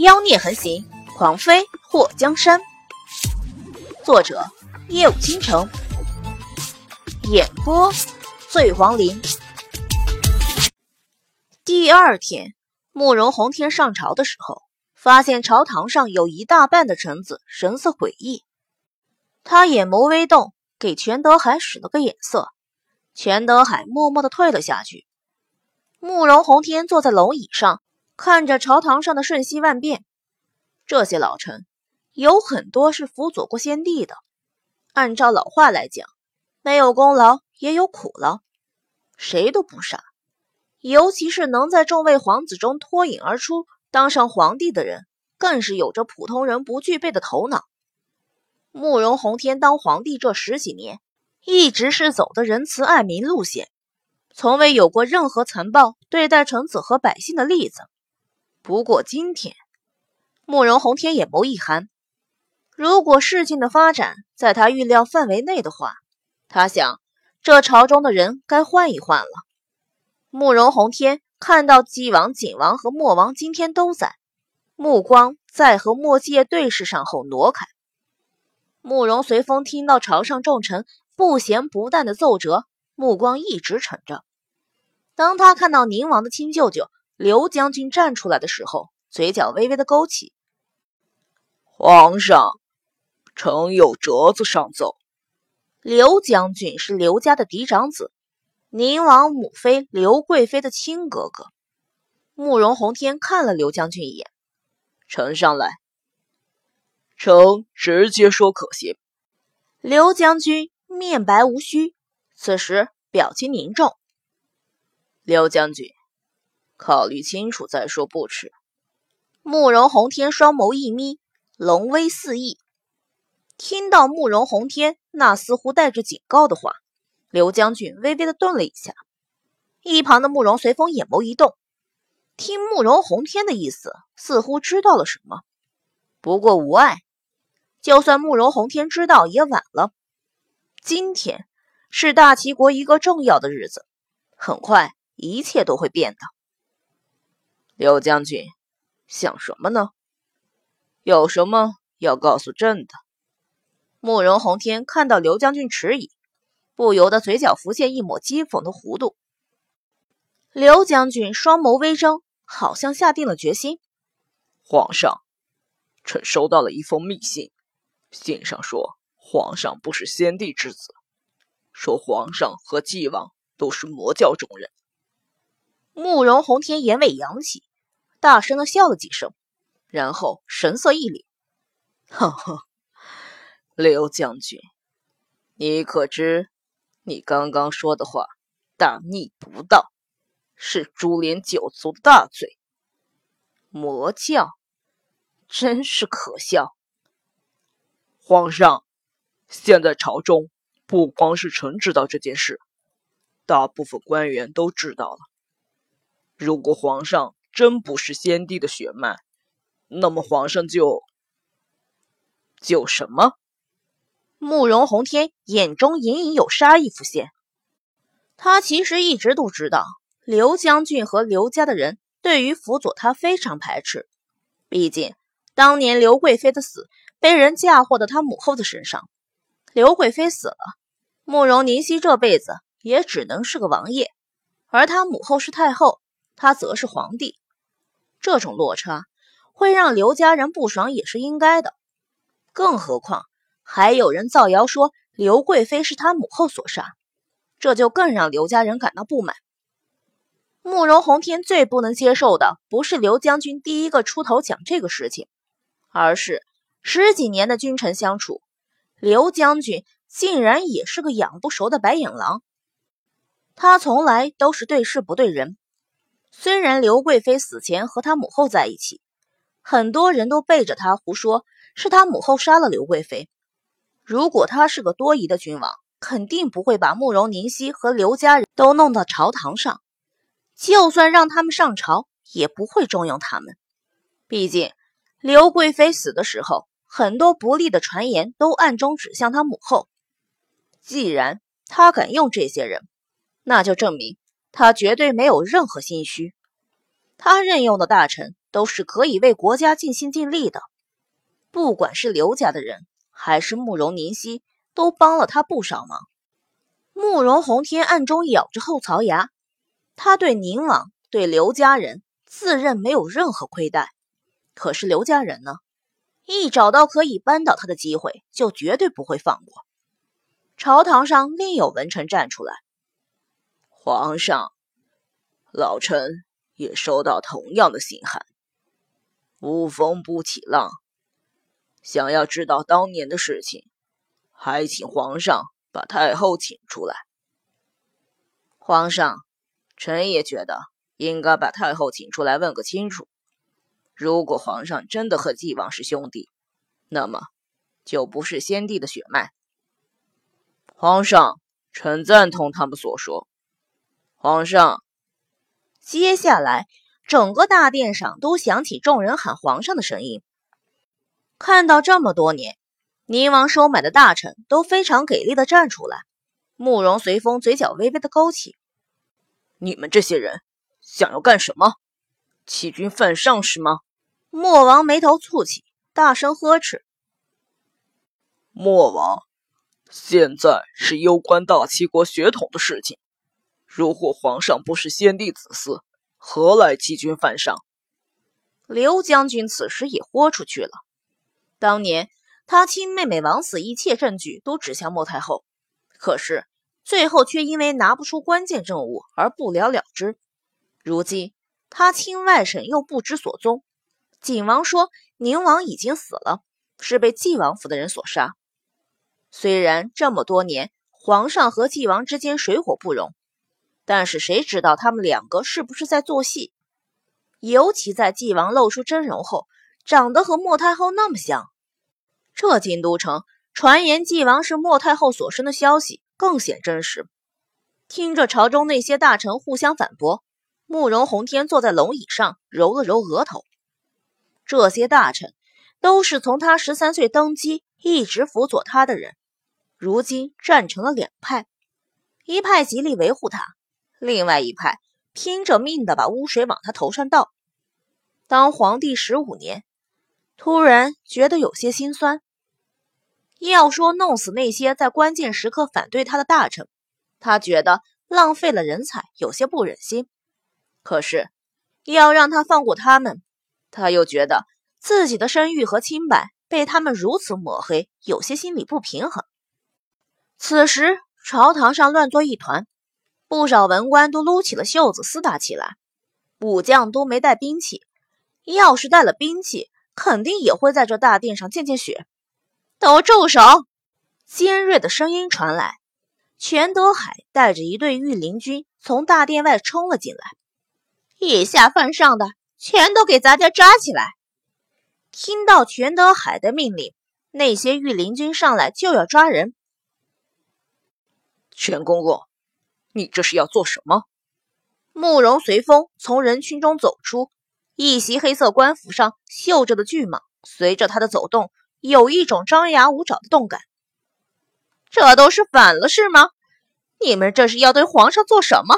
妖孽横行，狂妃祸江山。作者：夜舞倾城，演播：醉黄林。第二天，慕容宏天上朝的时候，发现朝堂上有一大半的臣子神色诡异。他眼眸微动，给全德海使了个眼色，全德海默默的退了下去。慕容宏天坐在龙椅上。看着朝堂上的瞬息万变，这些老臣有很多是辅佐过先帝的。按照老话来讲，没有功劳也有苦劳，谁都不傻。尤其是能在众位皇子中脱颖而出，当上皇帝的人，更是有着普通人不具备的头脑。慕容宏天当皇帝这十几年，一直是走的仁慈爱民路线，从未有过任何残暴对待臣子和百姓的例子。不过今天，慕容宏天眼眸一寒。如果事情的发展在他预料范围内的话，他想这朝中的人该换一换了。慕容宏天看到纪王、景王和莫王今天都在，目光在和莫继业对视上后挪开。慕容随风听到朝上众臣不咸不淡的奏折，目光一直沉着。当他看到宁王的亲舅舅。刘将军站出来的时候，嘴角微微的勾起。皇上，臣有折子上奏。刘将军是刘家的嫡长子，宁王母妃刘贵妃的亲哥哥。慕容宏天看了刘将军一眼，呈上来。臣直接说可行。刘将军面白无须，此时表情凝重。刘将军。考虑清楚再说不迟。慕容宏天双眸一眯，龙威四溢。听到慕容宏天那似乎带着警告的话，刘将军微微的顿了一下。一旁的慕容随风眼眸一动，听慕容宏天的意思，似乎知道了什么。不过无碍，就算慕容宏天知道也晚了。今天是大齐国一个重要的日子，很快一切都会变的。刘将军，想什么呢？有什么要告诉朕的？慕容宏天看到刘将军迟疑，不由得嘴角浮现一抹讥讽的弧度。刘将军双眸微睁，好像下定了决心。皇上，臣收到了一封密信，信上说皇上不是先帝之子，说皇上和纪王都是魔教中人。慕容宏天眼尾扬起。大声的笑了几声，然后神色一凛：“呵呵，刘将军，你可知你刚刚说的话大逆不道，是株连九族的大罪？魔教，真是可笑！皇上，现在朝中不光是臣知道这件事，大部分官员都知道了。如果皇上……”真不是先帝的血脉，那么皇上就就什么？慕容宏天眼中隐隐有杀意浮现。他其实一直都知道，刘将军和刘家的人对于辅佐他非常排斥。毕竟当年刘贵妃的死被人嫁祸到他母后的身上，刘贵妃死了，慕容宁熙这辈子也只能是个王爷，而他母后是太后，他则是皇帝。这种落差会让刘家人不爽，也是应该的。更何况还有人造谣说刘贵妃是他母后所杀，这就更让刘家人感到不满。慕容宏天最不能接受的，不是刘将军第一个出头讲这个事情，而是十几年的君臣相处，刘将军竟然也是个养不熟的白眼狼。他从来都是对事不对人。虽然刘贵妃死前和她母后在一起，很多人都背着他胡说，是他母后杀了刘贵妃。如果他是个多疑的君王，肯定不会把慕容宁熙和刘家人都弄到朝堂上。就算让他们上朝，也不会重用他们。毕竟刘贵妃死的时候，很多不利的传言都暗中指向他母后。既然他敢用这些人，那就证明。他绝对没有任何心虚，他任用的大臣都是可以为国家尽心尽力的。不管是刘家的人，还是慕容宁熙，都帮了他不少忙。慕容洪天暗中咬着后槽牙，他对宁王、对刘家人自认没有任何亏待。可是刘家人呢？一找到可以扳倒他的机会，就绝对不会放过。朝堂上另有文臣站出来：“皇上，老臣也收到同样的信函。无风不起浪，想要知道当年的事情，还请皇上把太后请出来。皇上，臣也觉得应该把太后请出来问个清楚。”如果皇上真的和纪王是兄弟，那么就不是先帝的血脉。皇上，臣赞同他们所说。皇上，接下来整个大殿上都响起众人喊皇上的声音。看到这么多年，宁王收买的大臣都非常给力的站出来。慕容随风嘴角微微的勾起：“你们这些人想要干什么？欺君犯上是吗？”莫王眉头蹙起，大声呵斥：“莫王，现在是攸关大齐国血统的事情。如果皇上不是先帝子嗣，何来欺君犯上？”刘将军此时也豁出去了。当年他亲妹妹枉死，一切证据都指向莫太后，可是最后却因为拿不出关键证物而不了了之。如今他亲外甥又不知所踪。景王说：“宁王已经死了，是被纪王府的人所杀。虽然这么多年，皇上和纪王之间水火不容，但是谁知道他们两个是不是在做戏？尤其在纪王露出真容后，长得和莫太后那么像。这京都城传言纪王是莫太后所生的消息更显真实。听着朝中那些大臣互相反驳，慕容宏天坐在龙椅上，揉了揉额头。”这些大臣都是从他十三岁登基一直辅佐他的人，如今站成了两派，一派极力维护他，另外一派拼着命的把污水往他头上倒。当皇帝十五年，突然觉得有些心酸。要说弄死那些在关键时刻反对他的大臣，他觉得浪费了人才，有些不忍心。可是要让他放过他们。他又觉得自己的声誉和清白被他们如此抹黑，有些心理不平衡。此时朝堂上乱作一团，不少文官都撸起了袖子厮打起来。武将都没带兵器，要是带了兵器，肯定也会在这大殿上见见血。都住手！尖锐的声音传来，全德海带着一队御林军从大殿外冲了进来，以下犯上的。全都给咱家抓起来！听到全德海的命令，那些御林军上来就要抓人。全公公，你这是要做什么？慕容随风从人群中走出，一袭黑色官服上绣着的巨蟒，随着他的走动，有一种张牙舞爪的动感。这都是反了是吗？你们这是要对皇上做什么？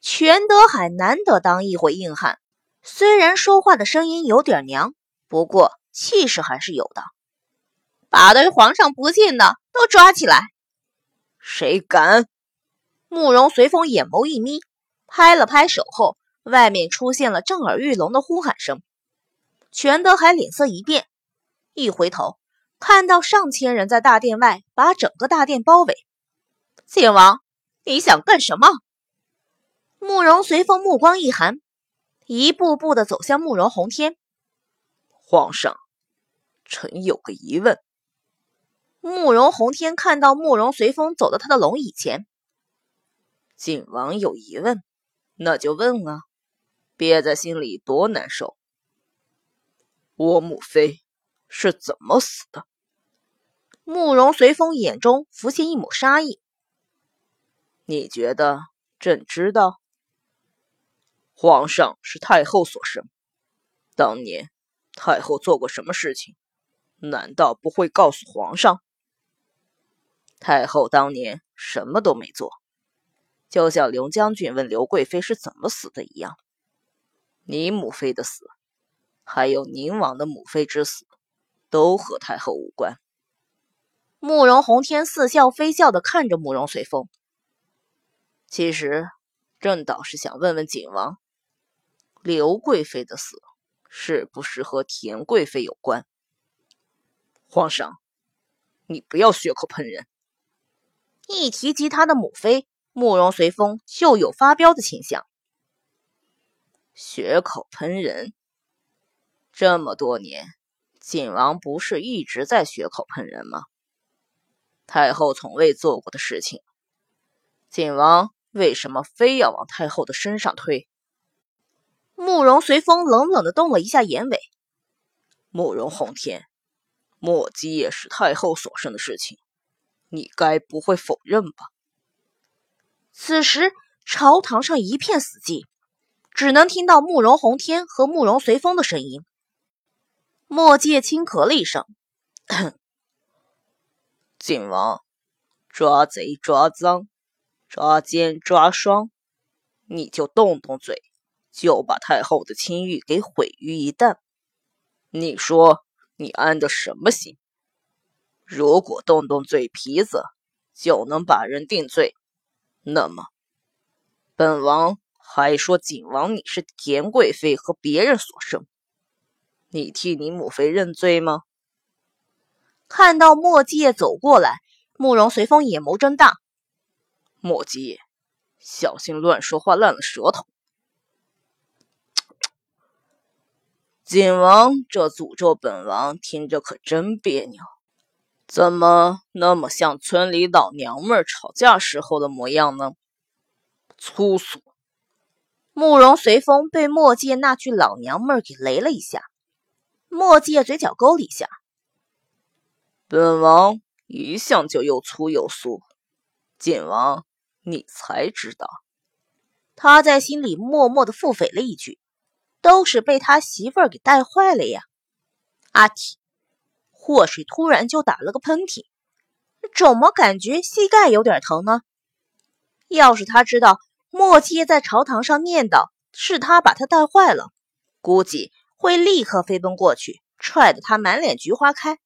全德海难得当一回硬汉。虽然说话的声音有点娘，不过气势还是有的。把对皇上不敬的都抓起来！谁敢？慕容随风眼眸一眯，拍了拍手后，外面出现了震耳欲聋的呼喊声。全德海脸色一变，一回头看到上千人在大殿外把整个大殿包围。靖王，你想干什么？慕容随风目光一寒。一步步的走向慕容宏天。皇上，臣有个疑问。慕容宏天看到慕容随风走到他的龙椅前，靖王有疑问，那就问啊，憋在心里多难受。我母妃是怎么死的？慕容随风眼中浮现一抹杀意。你觉得朕知道？皇上是太后所生，当年太后做过什么事情？难道不会告诉皇上？太后当年什么都没做，就像刘将军问刘贵妃是怎么死的一样。你母妃的死，还有宁王的母妃之死，都和太后无关。慕容洪天似笑非笑的看着慕容随风。其实，朕倒是想问问景王，刘贵妃的死是不是和田贵妃有关？皇上，你不要血口喷人。一提及他的母妃，慕容随风就有发飙的倾向。血口喷人，这么多年，景王不是一直在血口喷人吗？太后从未做过的事情，景王为什么非要往太后的身上推？慕容随风冷冷的动了一下眼尾。慕容宏天，莫姬也是太后所生的事情，你该不会否认吧？此时朝堂上一片死寂。只能听到慕容洪天和慕容随风的声音。莫介轻咳了一声：“晋王，抓贼抓赃，抓奸抓双，你就动动嘴，就把太后的清誉给毁于一旦。你说你安的什么心？如果动动嘴皮子就能把人定罪，那么本王……”还说景王你是田贵妃和别人所生，你替你母妃认罪吗？看到莫继业走过来，慕容随风眼眸睁大。莫继业，小心乱说话烂了舌头。景王这诅咒本王听着可真别扭，怎么那么像村里老娘们吵架时候的模样呢？粗俗。慕容随风被莫介那句“老娘们儿”给雷了一下，莫介嘴角勾了一下。本王一向就又粗又俗，晋王你才知道。他在心里默默的腹诽了一句：“都是被他媳妇儿给带坏了呀。”阿嚏！祸水突然就打了个喷嚏，怎么感觉膝盖有点疼呢？要是他知道……莫七在朝堂上念叨是他把他带坏了，估计会立刻飞奔过去，踹得他满脸菊花开。